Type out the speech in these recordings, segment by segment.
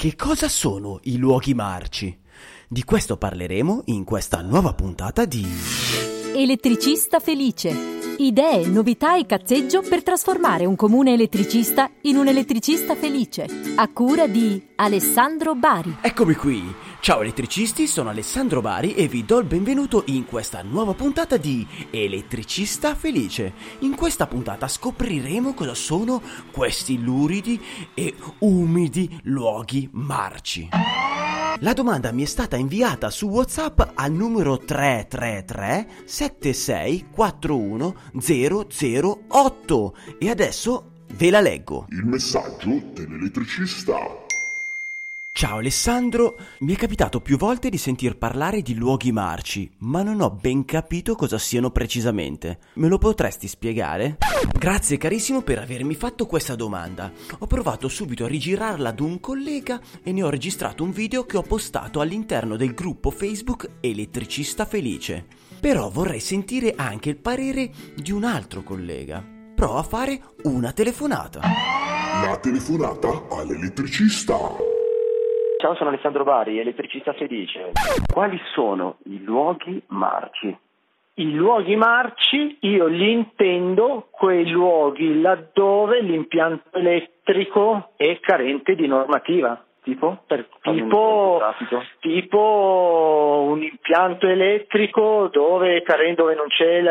Che cosa sono i luoghi marci? Di questo parleremo in questa nuova puntata di Elettricista felice. Idee, novità e cazzeggio per trasformare un comune elettricista in un elettricista felice. A cura di Alessandro Bari. Eccomi qui. Ciao elettricisti, sono Alessandro Bari e vi do il benvenuto in questa nuova puntata di Elettricista Felice. In questa puntata scopriremo cosa sono questi luridi e umidi luoghi marci. La domanda mi è stata inviata su WhatsApp al numero 333 7641 008 e adesso ve la leggo. Il messaggio dell'elettricista. Ciao Alessandro, mi è capitato più volte di sentir parlare di luoghi marci, ma non ho ben capito cosa siano precisamente. Me lo potresti spiegare? Grazie carissimo per avermi fatto questa domanda. Ho provato subito a rigirarla ad un collega e ne ho registrato un video che ho postato all'interno del gruppo Facebook Elettricista Felice. Però vorrei sentire anche il parere di un altro collega. Prova a fare una telefonata. La telefonata all'elettricista. Ciao, sono Alessandro Bari, elettricista felice. Quali sono i luoghi marci? I luoghi marci io li intendo quei luoghi laddove l'impianto elettrico è carente di normativa. Tipo? Per, Fammi un tipo, tipo un impianto elettrico dove, caren- dove non c'è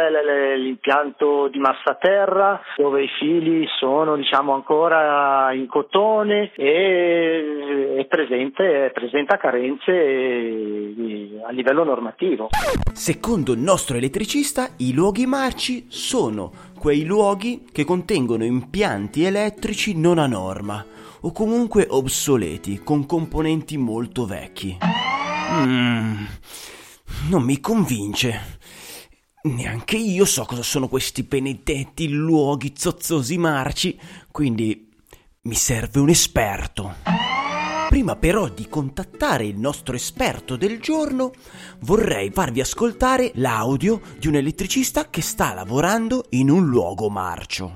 l'impianto di massa terra, dove i fili sono diciamo ancora in cotone e è presente, presenta carenze eh, a livello normativo. Secondo il nostro elettricista, i luoghi marci sono quei luoghi che contengono impianti elettrici non a norma o comunque obsoleti con componenti molto vecchi. Mm, non mi convince. Neanche io so cosa sono questi benedetti luoghi zozzosi marci, quindi mi serve un esperto. Prima però di contattare il nostro esperto del giorno, vorrei farvi ascoltare l'audio di un elettricista che sta lavorando in un luogo marcio.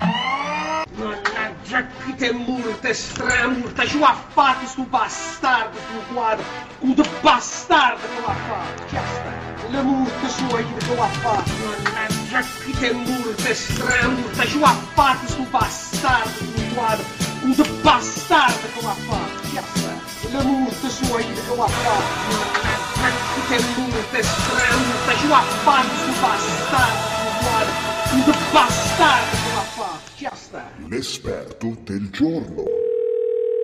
Mannaggia che te multe, stramurta, ci va fatto sto bastardo, sto quadro, un bastardo che va fatto, che sta, le multe sue che va fatto, mannaggia che te multe, stramurta, ci va fatto sto bastardo, sto quadro, un bastardo che va fatto, che sta, le multe sue che va fatto, mannaggia che te multe, stramurta, ci va fatto sto bastardo, sto quadro, un bastardo L'esperto del giorno.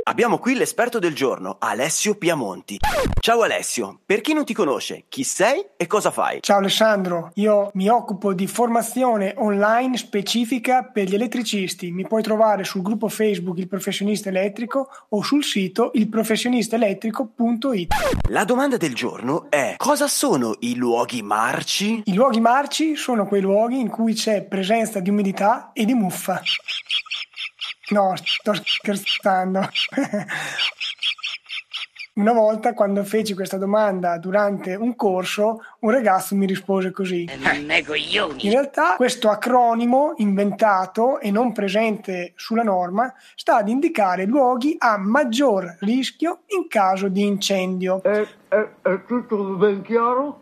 Abbiamo qui l'esperto del giorno, Alessio Piamonti. Ciao Alessio, per chi non ti conosce, chi sei e cosa fai? Ciao Alessandro, io mi occupo di formazione online specifica per gli elettricisti. Mi puoi trovare sul gruppo Facebook Il Professionista Elettrico o sul sito ilprofessionistaelettrico.it. La domanda del giorno è: cosa sono i luoghi marci? I luoghi marci sono quei luoghi in cui c'è presenza di umidità e di muffa. No, sto scherzando. Una volta, quando feci questa domanda durante un corso, un ragazzo mi rispose così. In realtà questo acronimo inventato e non presente sulla norma sta ad indicare luoghi a maggior rischio in caso di incendio. È, è, è tutto ben chiaro?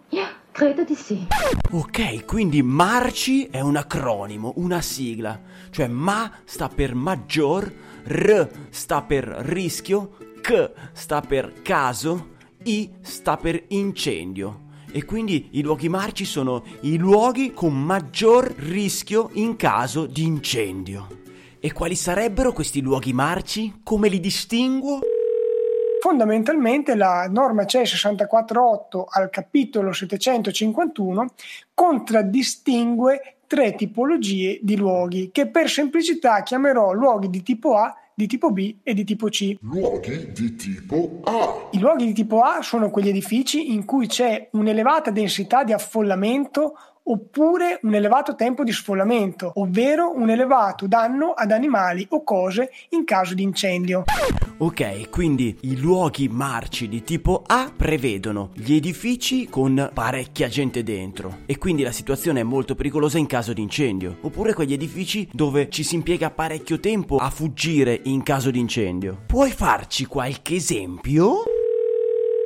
Credo di sì. Ok, quindi marci è un acronimo, una sigla. Cioè ma sta per maggior, r sta per rischio, c sta per caso, i sta per incendio. E quindi i luoghi marci sono i luoghi con maggior rischio in caso di incendio. E quali sarebbero questi luoghi marci? Come li distinguo? Fondamentalmente la norma CE 648 al capitolo 751 contraddistingue tre tipologie di luoghi che per semplicità chiamerò luoghi di tipo A, di tipo B e di tipo C. Luoghi di tipo A. I luoghi di tipo A sono quegli edifici in cui c'è un'elevata densità di affollamento oppure un elevato tempo di sfollamento, ovvero un elevato danno ad animali o cose in caso di incendio. Ok, quindi i luoghi marci di tipo A prevedono gli edifici con parecchia gente dentro e quindi la situazione è molto pericolosa in caso di incendio, oppure quegli edifici dove ci si impiega parecchio tempo a fuggire in caso di incendio. Puoi farci qualche esempio?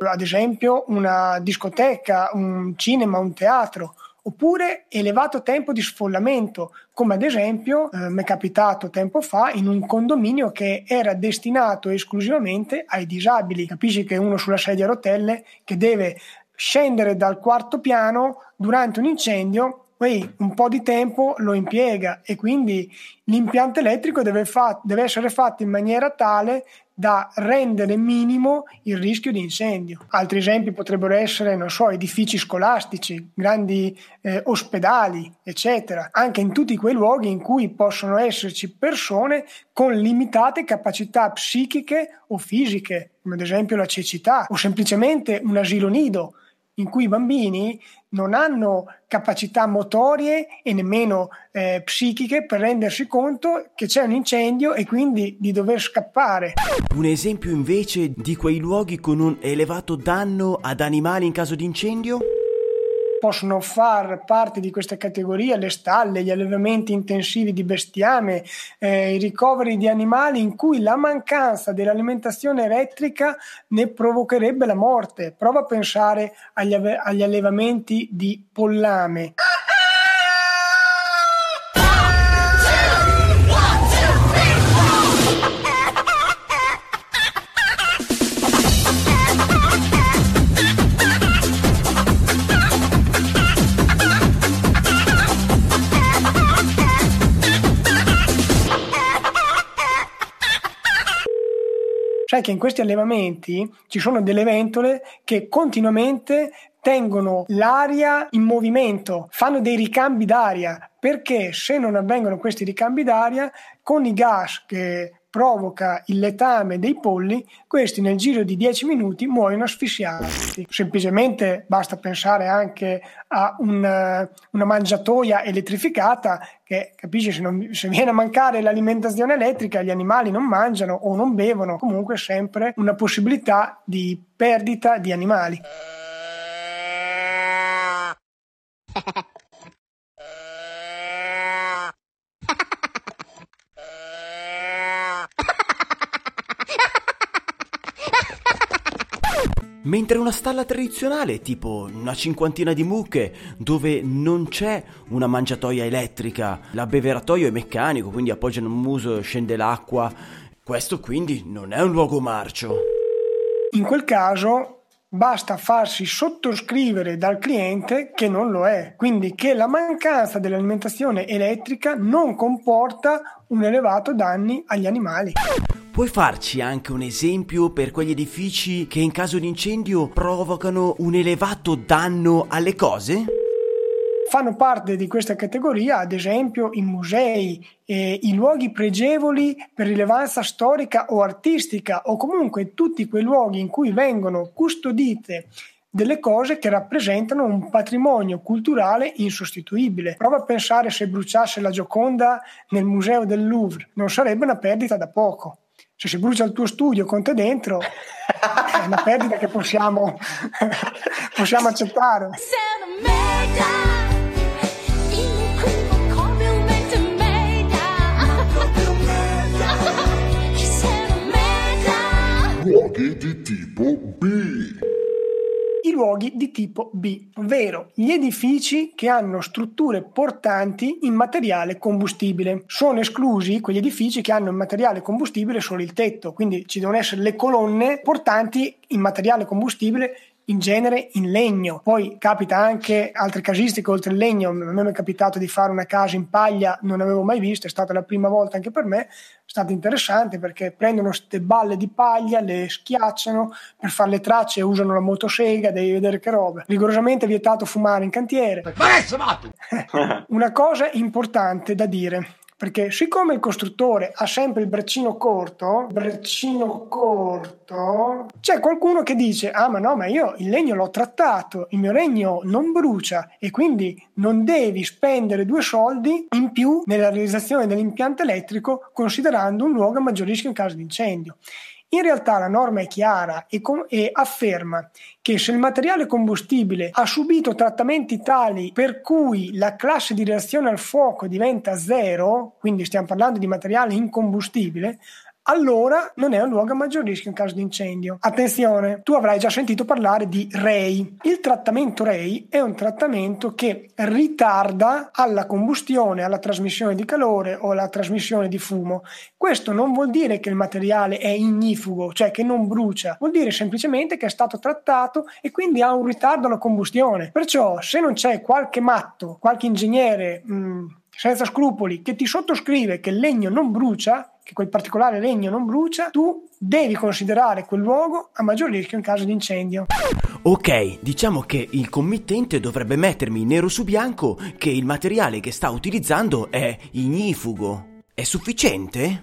Ad esempio una discoteca, un cinema, un teatro oppure elevato tempo di sfollamento, come ad esempio eh, mi è capitato tempo fa in un condominio che era destinato esclusivamente ai disabili. Capisci che uno sulla sedia a rotelle che deve scendere dal quarto piano durante un incendio poi un po' di tempo lo impiega e quindi l'impianto elettrico deve, fa- deve essere fatto in maniera tale da rendere minimo il rischio di incendio. Altri esempi potrebbero essere, non so, edifici scolastici, grandi eh, ospedali, eccetera, anche in tutti quei luoghi in cui possono esserci persone con limitate capacità psichiche o fisiche, come ad esempio la cecità, o semplicemente un asilo nido in cui i bambini non hanno capacità motorie e nemmeno eh, psichiche per rendersi conto che c'è un incendio e quindi di dover scappare. Un esempio invece di quei luoghi con un elevato danno ad animali in caso di incendio? Possono far parte di questa categoria le stalle, gli allevamenti intensivi di bestiame, eh, i ricoveri di animali in cui la mancanza dell'alimentazione elettrica ne provocherebbe la morte. Prova a pensare agli, agli allevamenti di pollame. Sai che in questi allevamenti ci sono delle ventole che continuamente tengono l'aria in movimento, fanno dei ricambi d'aria, perché se non avvengono questi ricambi d'aria, con i gas che provoca il letame dei polli, questi nel giro di 10 minuti muoiono asfissiati. Semplicemente basta pensare anche a un, una mangiatoia elettrificata che capisci se, non, se viene a mancare l'alimentazione elettrica gli animali non mangiano o non bevono, comunque sempre una possibilità di perdita di animali. Mentre una stalla tradizionale, tipo una cinquantina di mucche, dove non c'è una mangiatoia elettrica, l'abbeveratoio è meccanico, quindi appoggiano un muso e scende l'acqua. Questo quindi non è un luogo marcio. In quel caso basta farsi sottoscrivere dal cliente che non lo è, quindi che la mancanza dell'alimentazione elettrica non comporta un elevato danni agli animali. Puoi farci anche un esempio per quegli edifici che in caso di incendio provocano un elevato danno alle cose? Fanno parte di questa categoria, ad esempio, i musei, eh, i luoghi pregevoli per rilevanza storica o artistica, o comunque tutti quei luoghi in cui vengono custodite delle cose che rappresentano un patrimonio culturale insostituibile. Prova a pensare se bruciasse la Gioconda nel museo del Louvre, non sarebbe una perdita da poco se si brucia il tuo studio con te dentro è una perdita che possiamo, possiamo accettare. Luoghi di tipo B luoghi di tipo B, ovvero gli edifici che hanno strutture portanti in materiale combustibile. Sono esclusi quegli edifici che hanno in materiale combustibile solo il tetto, quindi ci devono essere le colonne portanti in materiale combustibile in genere in legno. Poi capita anche altre casistiche oltre il legno. A me è capitato di fare una casa in paglia, non avevo mai visto, è stata la prima volta anche per me. È stato interessante perché prendono queste balle di paglia, le schiacciano per fare le tracce, usano la motosega, devi vedere che roba. Rigorosamente vietato fumare in cantiere. Ma è una cosa importante da dire perché siccome il costruttore ha sempre il braccino corto, braccino corto, c'è qualcuno che dice "Ah, ma no, ma io il legno l'ho trattato, il mio legno non brucia e quindi non devi spendere due soldi in più nella realizzazione dell'impianto elettrico considerando un luogo a maggior rischio in caso di incendio". In realtà la norma è chiara e, com- e, afferma che se il materiale combustibile ha subito trattamenti tali per cui la classe di reazione al fuoco diventa zero, quindi stiamo parlando di materiale incombustibile, allora non è un luogo a maggior rischio in caso di incendio. Attenzione, tu avrai già sentito parlare di REI. Il trattamento REI è un trattamento che ritarda alla combustione, alla trasmissione di calore o alla trasmissione di fumo. Questo non vuol dire che il materiale è ignifugo, cioè che non brucia, vuol dire semplicemente che è stato trattato e quindi ha un ritardo alla combustione. Perciò se non c'è qualche matto, qualche ingegnere mh, mm, senza scrupoli che ti sottoscrive che il legno non brucia, che quel particolare legno non brucia, tu devi considerare quel luogo a maggior rischio in caso di incendio. Ok, diciamo che il committente dovrebbe mettermi nero su bianco che il materiale che sta utilizzando è ignifugo. È sufficiente?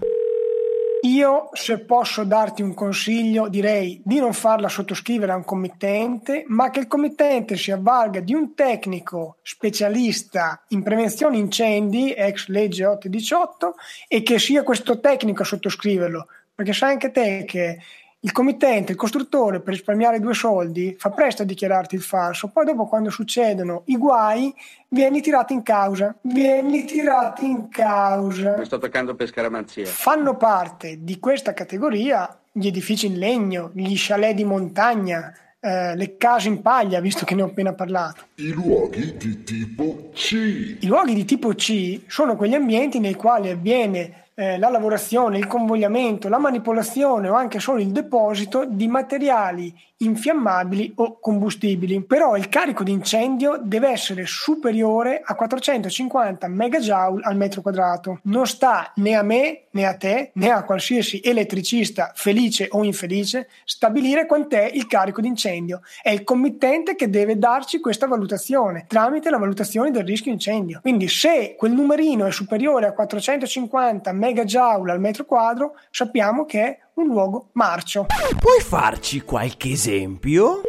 Io, se posso darti un consiglio, direi di non farla sottoscrivere a un committente, ma che il committente si avvalga di un tecnico specialista in prevenzione incendi, ex legge 818, e che sia questo tecnico a sottoscriverlo. Perché sai anche te che il committente, il costruttore, per risparmiare due soldi, fa presto a dichiararti il falso, poi dopo quando succedono i guai, vieni tirato in causa. Vieni tirato in causa. Mi sto toccando per scaramanzia. Fanno parte di questa categoria gli edifici in legno, gli chalet di montagna, eh, le case in paglia, visto che ne ho appena parlato. I luoghi di tipo C. I luoghi di tipo C sono quegli ambienti nei quali avviene eh, la lavorazione, il convogliamento, la manipolazione o anche solo il deposito di materiali infiammabili o combustibili. Però il carico di incendio deve essere superiore a 450 megajoule al metro quadrato. Non sta né a me né a te né a qualsiasi elettricista felice o infelice stabilire quant'è il carico di incendio. È il committente che deve darci questa valutazione tramite la valutazione del rischio incendio. Quindi se quel numerino è superiore a 450 megajoule al metro quadro, sappiamo che è un luogo marcio. Puoi farci qualche esempio?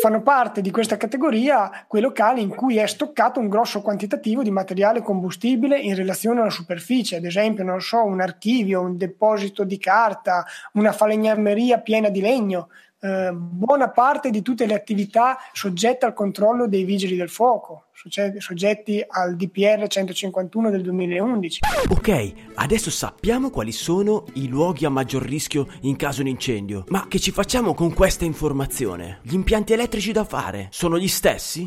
Fanno parte di questa categoria quei locali in cui è stoccato un grosso quantitativo di materiale combustibile in relazione alla superficie, ad esempio, non so, un archivio, un deposito di carta, una falegnameria piena di legno, eh, buona parte di tutte le attività soggette al controllo dei vigili del fuoco, soggetti al DPR 151 del 2011. Ok, adesso sappiamo quali sono i luoghi a maggior rischio in caso di incendio, ma che ci facciamo con questa informazione? Gli impianti elettrici da fare sono gli stessi?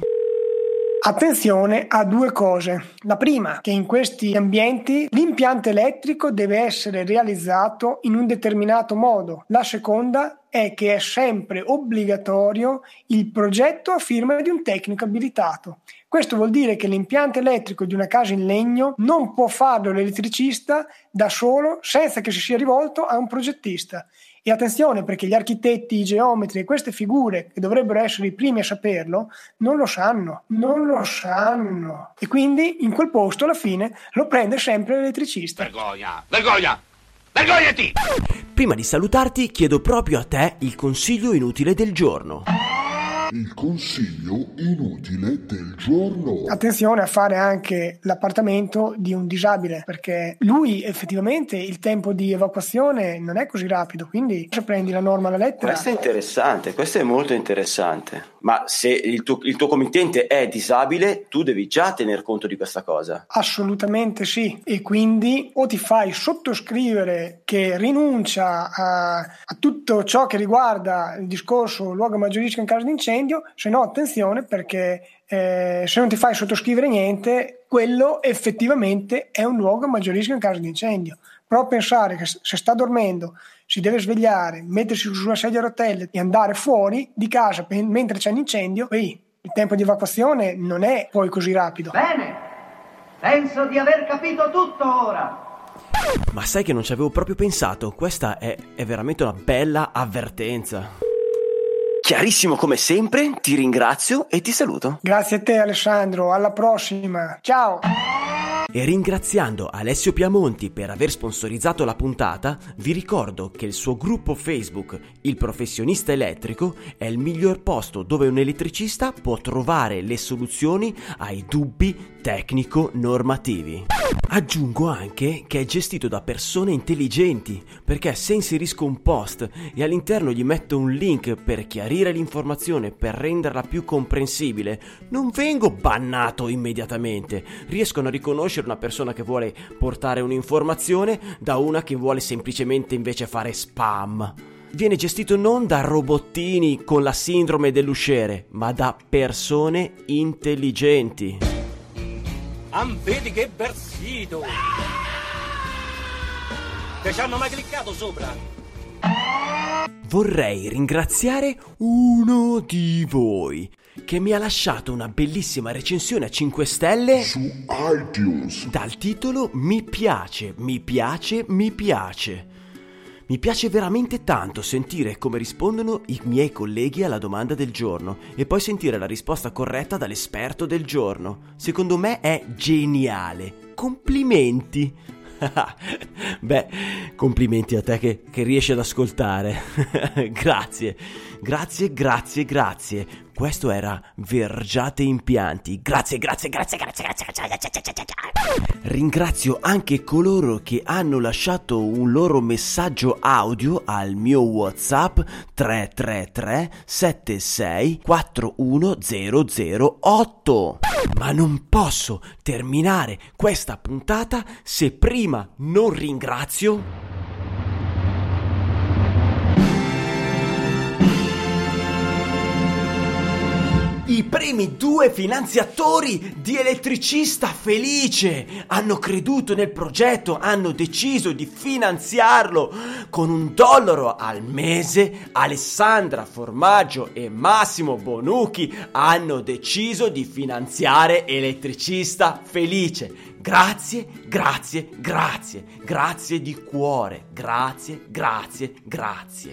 Attenzione a due cose. La prima, che in questi ambienti l'impianto elettrico deve essere realizzato in un determinato modo. La seconda è che è sempre obbligatorio il progetto a firma di un tecnico abilitato. Questo vuol dire che l'impianto elettrico di una casa in legno non può farlo l'elettricista da solo senza che si sia rivolto a un progettista. E attenzione perché gli architetti, i geometri e queste figure che dovrebbero essere i primi a saperlo non lo sanno, non lo sanno. E quindi in quel posto alla fine lo prende sempre l'elettricista. Vergogna, vergogna, vergognati! Prima di salutarti chiedo proprio a te il consiglio inutile del giorno il consiglio inutile del giorno. Attenzione a fare anche l'appartamento di un disabile, perché lui effettivamente il tempo di evacuazione non è così rapido, quindi se prendi la norma alla lettera... Questo è interessante, questo è molto interessante. Ma se il tuo, il tuo committente è disabile, tu devi già tener conto di questa cosa. Assolutamente sì, e quindi o ti fai sottoscrivere che rinuncia a, a tutto ciò che riguarda il discorso luogo maggior rischio in caso di incendio, se no attenzione perché eh, se non ti fai sottoscrivere niente, quello effettivamente è un luogo a maggior rischio in caso di incendio. Però pensare che se sta dormendo si deve svegliare, mettersi sulla sedia a rotelle e andare fuori di casa mentre c'è un incendio, poi il tempo di evacuazione non è poi così rapido. Bene, penso di aver capito tutto ora. Ma sai che non ci avevo proprio pensato, questa è, è veramente una bella avvertenza. Chiarissimo come sempre, ti ringrazio e ti saluto. Grazie a te Alessandro, alla prossima. Ciao. E ringraziando Alessio Piamonti per aver sponsorizzato la puntata, vi ricordo che il suo gruppo Facebook, Il Professionista Elettrico, è il miglior posto dove un elettricista può trovare le soluzioni ai dubbi tecnico-normativi. Aggiungo anche che è gestito da persone intelligenti, perché se inserisco un post e all'interno gli metto un link per chiarire l'informazione, per renderla più comprensibile, non vengo bannato immediatamente. Riescono a riconoscere una persona che vuole portare un'informazione da una che vuole semplicemente invece fare spam viene gestito non da robottini con la sindrome dell'usciere, ma da persone intelligenti. Am vedi che versito! Che ci hanno mai cliccato sopra? Vorrei ringraziare uno di voi che mi ha lasciato una bellissima recensione a 5 stelle su iTunes dal titolo Mi piace, mi piace, mi piace. Mi piace veramente tanto sentire come rispondono i miei colleghi alla domanda del giorno e poi sentire la risposta corretta dall'esperto del giorno. Secondo me è geniale. Complimenti! Beh, complimenti a te che, che riesci ad ascoltare. grazie, grazie, grazie, grazie. Questo era Vergiate Impianti. Grazie, grazie, grazie, grazie, grazie, grazie, grazie, grazie. Ringrazio anche coloro che hanno lasciato un loro messaggio audio al mio WhatsApp 333 76 41008. Ma non posso terminare questa puntata se prima non ringrazio I primi due finanziatori di Elettricista Felice hanno creduto nel progetto, hanno deciso di finanziarlo con un dollaro al mese. Alessandra Formaggio e Massimo Bonucchi hanno deciso di finanziare Elettricista Felice. Grazie, grazie, grazie, grazie di cuore, grazie, grazie, grazie.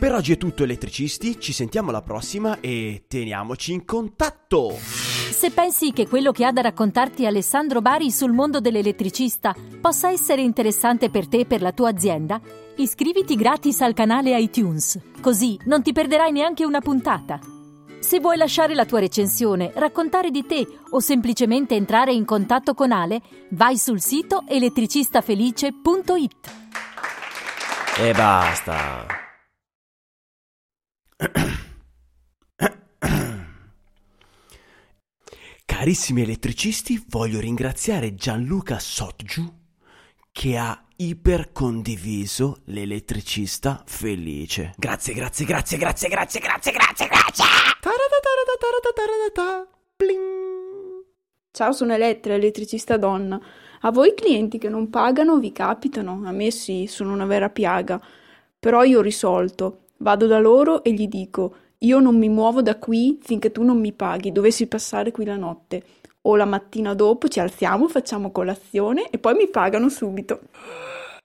Per oggi è tutto elettricisti, ci sentiamo alla prossima e teniamoci in contatto. Se pensi che quello che ha da raccontarti Alessandro Bari sul mondo dell'elettricista possa essere interessante per te e per la tua azienda, iscriviti gratis al canale iTunes, così non ti perderai neanche una puntata. Se vuoi lasciare la tua recensione, raccontare di te o semplicemente entrare in contatto con Ale, vai sul sito elettricistafelice.it. E basta. Carissimi elettricisti, voglio ringraziare Gianluca Sotgiu che ha ipercondiviso l'elettricista felice. Grazie, grazie, grazie, grazie, grazie, grazie, grazie, grazie. Ciao, sono Elettra, elettricista donna. A voi clienti che non pagano vi capitano? A me sì, sono una vera piaga. Però io ho risolto. Vado da loro e gli dico: Io non mi muovo da qui finché tu non mi paghi. Dovessi passare qui la notte. O la mattina dopo ci alziamo, facciamo colazione e poi mi pagano subito.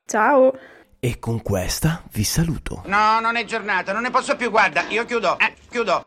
Ciao! E con questa vi saluto. No, non è giornata, non ne posso più, guarda, io chiudo, eh, chiudo.